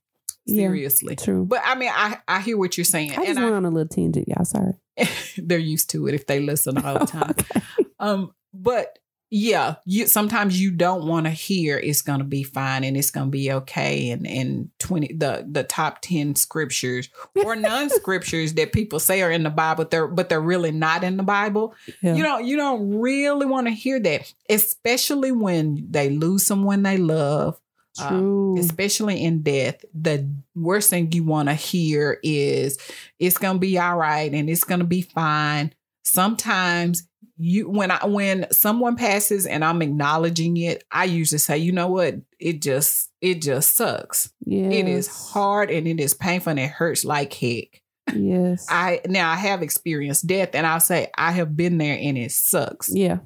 Yeah, seriously. True. But I mean, I, I hear what you're saying. I just and went on a little tangent, y'all. Sorry. They're used to it if they listen all the time. Okay. Um, but yeah, you sometimes you don't want to hear it's gonna be fine and it's gonna be okay and and twenty the the top ten scriptures or non scriptures that people say are in the Bible, they're but they're really not in the Bible. Yeah. You don't you don't really want to hear that, especially when they lose someone they love. Um, True. especially in death, the worst thing you want to hear is it's gonna be all right and it's gonna be fine. Sometimes you when I when someone passes and I'm acknowledging it, I usually say, you know what, it just it just sucks. yes. It is hard and it is painful and it hurts like heck. Yes. I now I have experienced death and I'll say I have been there and it sucks. yeah.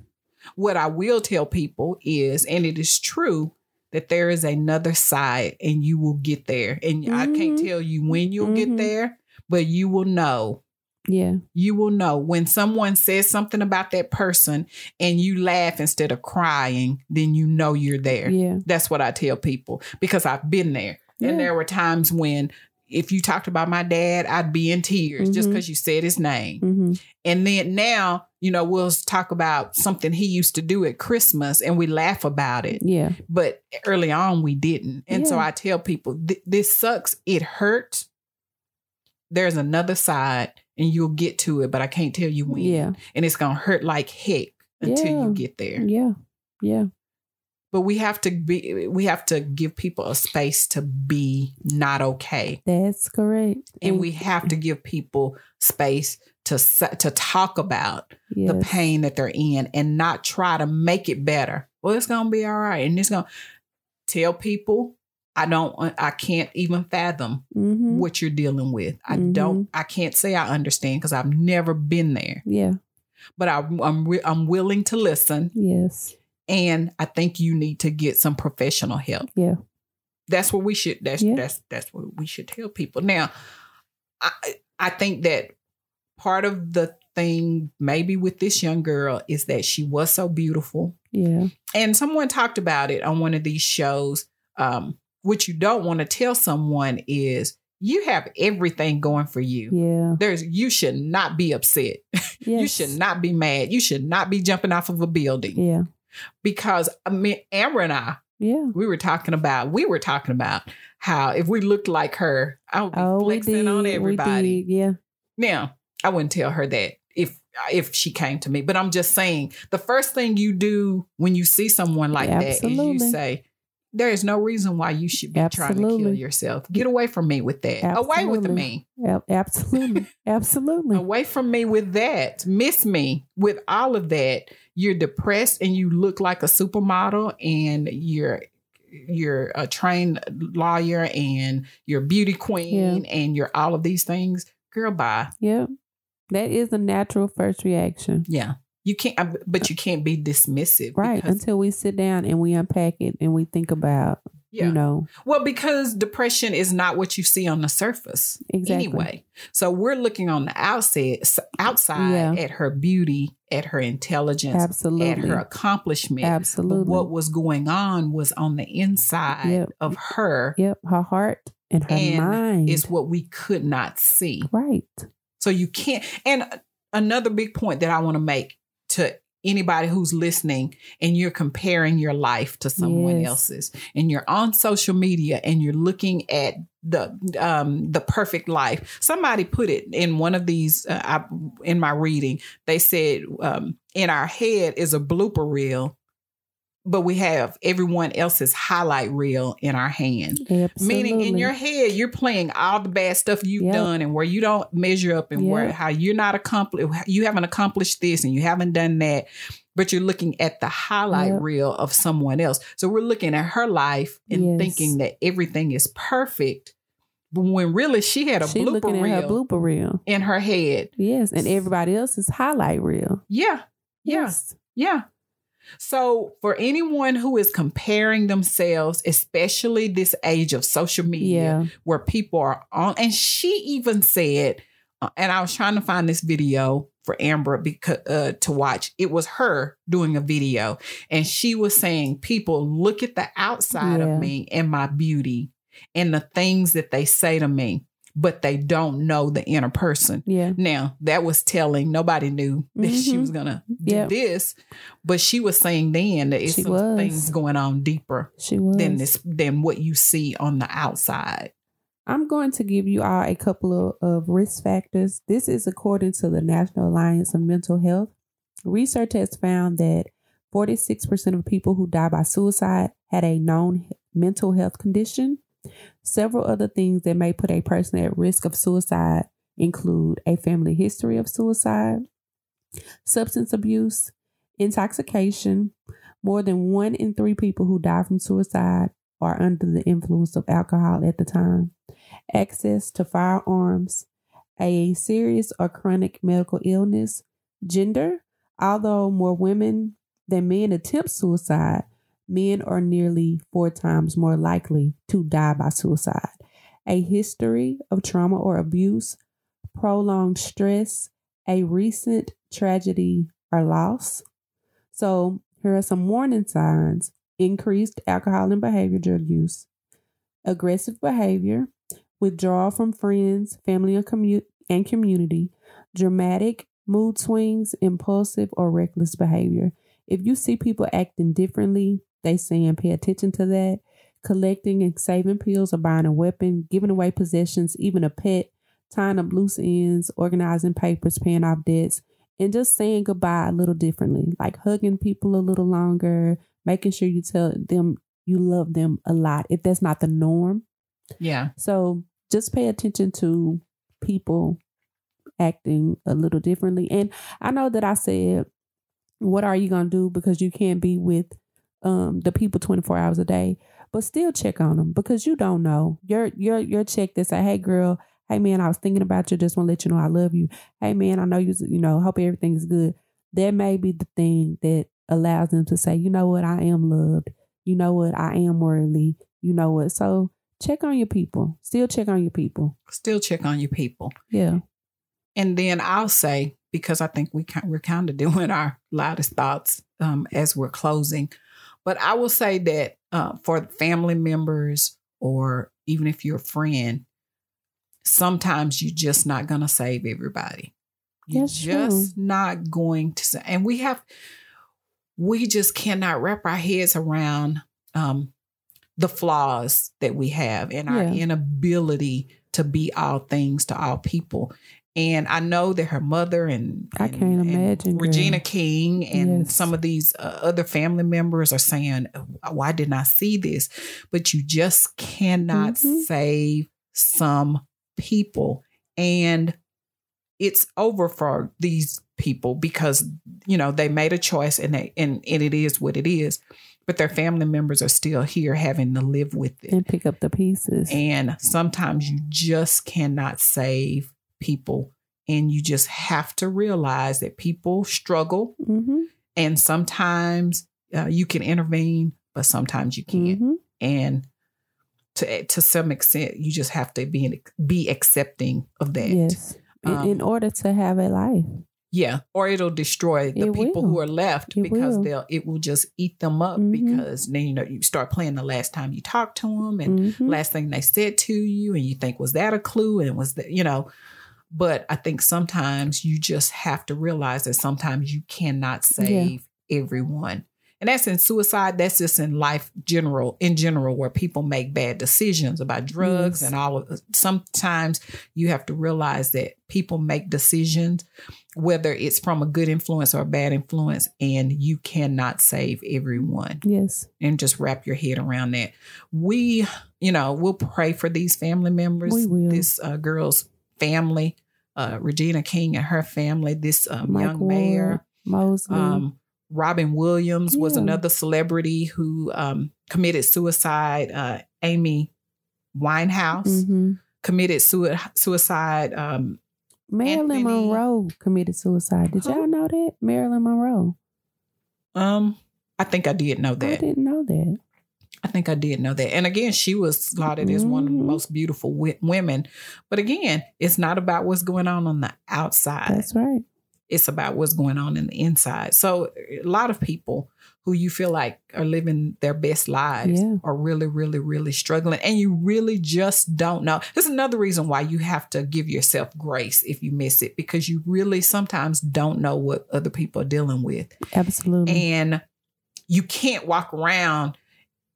What I will tell people is, and it is true, that there is another side and you will get there. And I can't Mhm. tell you when you'll Mhm. get there, but you will know. Yeah. You will know when someone says something about that person and you laugh instead of crying, then you know you're there. Yeah. That's what I tell people because I've been there. Yeah. And there were times when if you talked about my dad, I'd be in tears just Mhm. because you said his name. hmm And then now, you know, we'll talk about something he used to do at Christmas and we laugh about it. Yeah. But early on, we didn't. And so I tell people, "Th- this sucks. It hurts. There's another side and you'll get to it, but I can't tell you when. Yeah. And it's going to hurt like heck until Yeah. you get there. Yeah. Yeah. but we have to be we have to give people a space to be not okay That's correct. and we have to give people space to to talk about the pain that they're in and not try to make it better well it's gonna be all right and it's gonna tell people i don't i can't even fathom Mhm. what you're dealing with i Mhm. don't i can't say i understand because i've never been there Yeah. but I, i'm wi- i'm willing to listen Yes. and i think you need to get some professional help Yeah. that's what we should that's Yeah. that's that's what we should tell people now i i think that part of the thing maybe with this young girl is that she was so beautiful Yeah. and someone talked about it on one of these shows um what you don't want to tell someone is you have everything going for you Yeah. there's you should not be upset Yes. you should not be mad you should not be jumping off of a building Yeah. because i mean amber and i Yeah. we were talking about we were talking about how if we looked like her, I would be Oh, flexing on everybody. Yeah. Now, I wouldn't tell her that if if she came to me, but I'm just saying the first thing you do when you see someone like that is Absolutely. you say, "There is no reason why you should be trying to kill yourself. Get away from me with that. Away with Absolutely. me. Ab- Absolutely. Absolutely. Away from me with that. Miss me with all of that. You're depressed and you look like a supermodel and you're you're a trained lawyer and you're beauty queen and you're all of these things. Girl, bye. Yep. That is a natural first reaction. Yeah. You can't, uh, but you can't be dismissive. Right. Until we sit down and we unpack it and we think about, yeah. you know, Well, because depression is not what you see on the surface exactly. anyway. So we're looking on the outside, outside Yeah. at her beauty, at her intelligence, Absolutely. at her accomplishment. But Absolutely. what was going on was on the inside Yep. of her Yep. Her heart and her And mind. is what we could not see. right. So you can't. And another big point that I want to make to anybody who's listening and you're comparing your life to someone Yes. else's and you're on social media and you're looking at the um the perfect life somebody put it in one of these uh, I, in my reading they said um in our head is a blooper reel but we have everyone else's highlight reel in our hand Absolutely. Meaning in your head, you're playing all the bad stuff you've Yep. done and where you don't measure up and where how you're not accomplished, you haven't accomplished this and you haven't done that, but you're looking at the highlight Yep. reel of someone else. So we're looking at her life and Yes. thinking that everything is perfect, but when really she had a She blooper looking at reel her blooper reel. in her head. Yes. And everybody else's highlight reel. Yeah. Yes. Yeah. So, for anyone who is comparing themselves, especially this age of social media, Yeah. where people are on, and she even said, uh, and I was trying to find this video for Amber because uh, to watch. It was her doing a video, and she was saying, "People look at the outside Yeah. of me and my beauty, and the things that they say to me, but they don't know the inner person." Yeah. Now that was telling. Nobody knew that she Mhm. was gonna do Yep. this, but she was saying then that it's She some was. things going on deeper She was. than this than what you see on the outside. I'm going to give you all a couple of, of risk factors. This is according to the National Alliance of Mental Health. Research has found that 46% of people who die by suicide had a known mental health condition. Several other things that may put a person at risk of suicide include a family history of suicide, substance abuse, intoxication. More than one in three people who die from suicide are under the influence of alcohol at the time, access to firearms, a serious or chronic medical illness, gender. Although more women than men attempt suicide, men are nearly four times more likely to die by suicide. A history of trauma or abuse, prolonged stress, a recent tragedy or loss. So, here are some warning signs increased alcohol and behavior drug use, aggressive behavior, withdrawal from friends, family, and, commu- and community, dramatic mood swings, impulsive or reckless behavior. If you see people acting differently, they saying pay attention to that. Collecting and saving pills or buying a weapon, giving away possessions, even a pet, tying up loose ends, organizing papers, paying off debts, and just saying goodbye a little differently, like hugging people a little longer, making sure you tell them you love them a lot if that's not the norm. Yeah. So just pay attention to people acting a little differently. And I know that I said, what are you going to do because you can't be with um, the people 24 hours a day, but still check on them because you don't know. Your your your check that say, "Hey girl, hey man, I was thinking about you. Just want to let you know I love you. Hey man, I know you. You know, hope everything's good." That may be the thing that allows them to say, "You know what? I am loved. You know what? I am worthy. You know what?" So check on your people. Still check on your people. Still check on your people. Yeah. And then I'll say because I think we we're kind of doing our loudest thoughts um, as we're closing. But I will say that uh, for family members or even if you're a friend, sometimes you're just not going to save everybody. You're That's just true. not going to. And we have, we just cannot wrap our heads around um, the flaws that we have and our inability to be all things to all people. And I know that her mother and, I and- can't and imagine, girl. Regina King and Yes. some of these uh, other family members are saying, "Why didn't I see this?" But you just cannot Mhm. save some people, and it's over for these people because you know they made a choice and they and, and it is what it is. But their family members are still here having to live with it. And pick up the pieces. And sometimes you just cannot save people. And you just have to realize that people struggle. mm-hmm. And sometimes uh, you can intervene, but sometimes you can't. Mm-hmm. And to, to some extent, you just have to be, be accepting of that. Yes. In, Um, in order to have a life. Yeah, or it'll destroy the It people will. who are left It because will. they'll it will just eat them up Mhm. because then you know you start playing the last time you talked to them and Mhm. last thing they said to you and you think was that a clue and was that you know but i think sometimes you just have to realize that sometimes you cannot save everyone and that's in suicide that's just in life general in general where people make bad decisions about drugs Yes. and all of sometimes you have to realize that people make decisions whether it's from a good influence or a bad influence and you cannot save everyone Yes. and just wrap your head around that. We, you know, we'll pray for these family members. We will. This uh, girl's family, uh, Regina King and her family. This um, young Ward, mayor, Moseley. um, Robin Williams was another celebrity who um, committed suicide. Uh, Amy Winehouse hmm committed sui- suicide. Um, Marilyn Anthony- Monroe committed suicide. Did y'all know that? Marilyn Monroe. um, I think I did know that. I didn't know that. I think I did know that. And again, she was lauded as one of the Mhm. most beautiful wi- women. But again, it's not about what's going on on the outside. That's right. it's about what's going on in the inside. So a lot of people who you feel like are living their best lives Yeah. are really, really, really struggling. And you really just don't know. This is another reason why you have to give yourself grace if you miss it, because you really sometimes don't know what other people are dealing with. Absolutely. And you can't walk around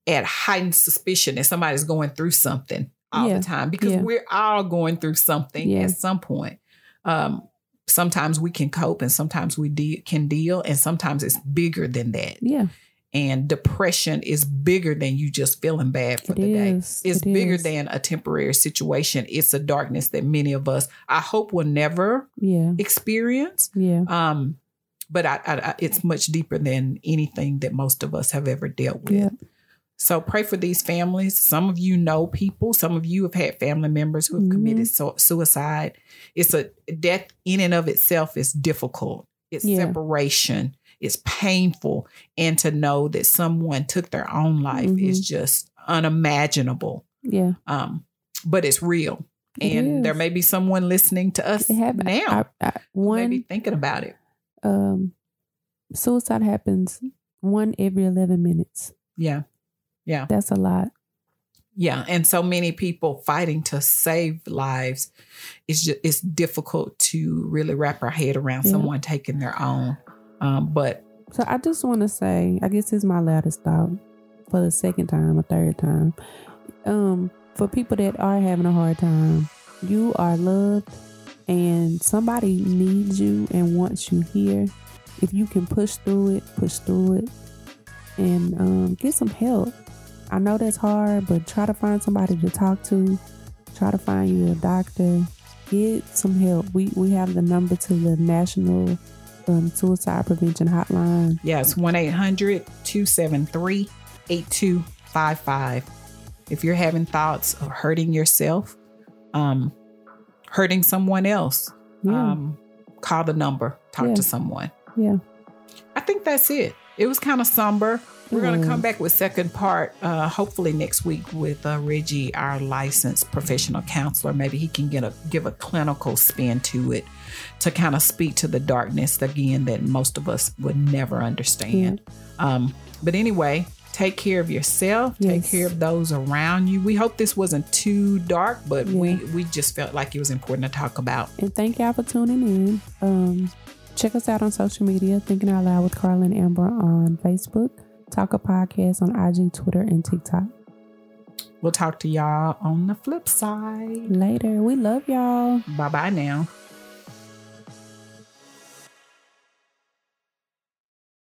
at heightened suspicion that somebody's going through something all Yeah. the time because Yeah. we're all going through something Yeah. at some point. Um, sometimes we can cope and sometimes we de- can deal, and sometimes it's bigger than that. yeah. And depression is bigger than you just feeling bad for It the day. is. It's It bigger is. than a temporary situation. It's a darkness that many of us, I hope, will never Yeah. experience. Yeah. Um, but I, I, I, it's much deeper than anything that most of us have ever dealt with. So pray for these families. Some of you know people. Some of you have had family members who have Mhm. committed so- suicide. It's a death in and of itself is difficult. It's Yeah. separation. It's painful, and to know that someone took their own life Mhm. is just unimaginable. Yeah. Um, but it's real, It and there may be someone listening to us happened. now. I, I, one be thinking about it. um, suicide happens one every eleven minutes. Yeah. Yeah. That's a lot. Yeah. And so many people fighting to save lives. It's just it's difficult to really wrap our head around Yeah. someone taking their own. Um, but So I just want to say, I guess this is my loudest thought for the second time or third time. Um, for people that are having a hard time, you are loved, and somebody needs you and wants you here. If you can push through it, push through it. and um, get some help. I know that's hard, but try to find somebody to talk to. Try to find you a doctor. Get some help. We we have the number to the National um, Suicide Prevention Hotline. Yes, 1 800 273 8255. If you're having thoughts of hurting yourself, um, hurting someone else, yeah. um, call the number, talk yeah. to someone. Yeah. I think that's it. It was kind of somber. We're mm. going to come back with second part, uh, hopefully next week with uh, Reggie, our licensed professional counselor. Maybe he can get a give a clinical spin to it to kind of speak to the darkness again that most of us would never understand. Um, but anyway, take care of yourself yes. take care of those around you we hope this wasn't too dark but yeah. we we just felt like it was important to talk about and thank y'all for tuning in um, check us out on social media thinking out loud with carla and amber on facebook talk a podcast on ig twitter and tiktok. We'll talk to y'all on the flip side. Later. We love y'all. Bye bye now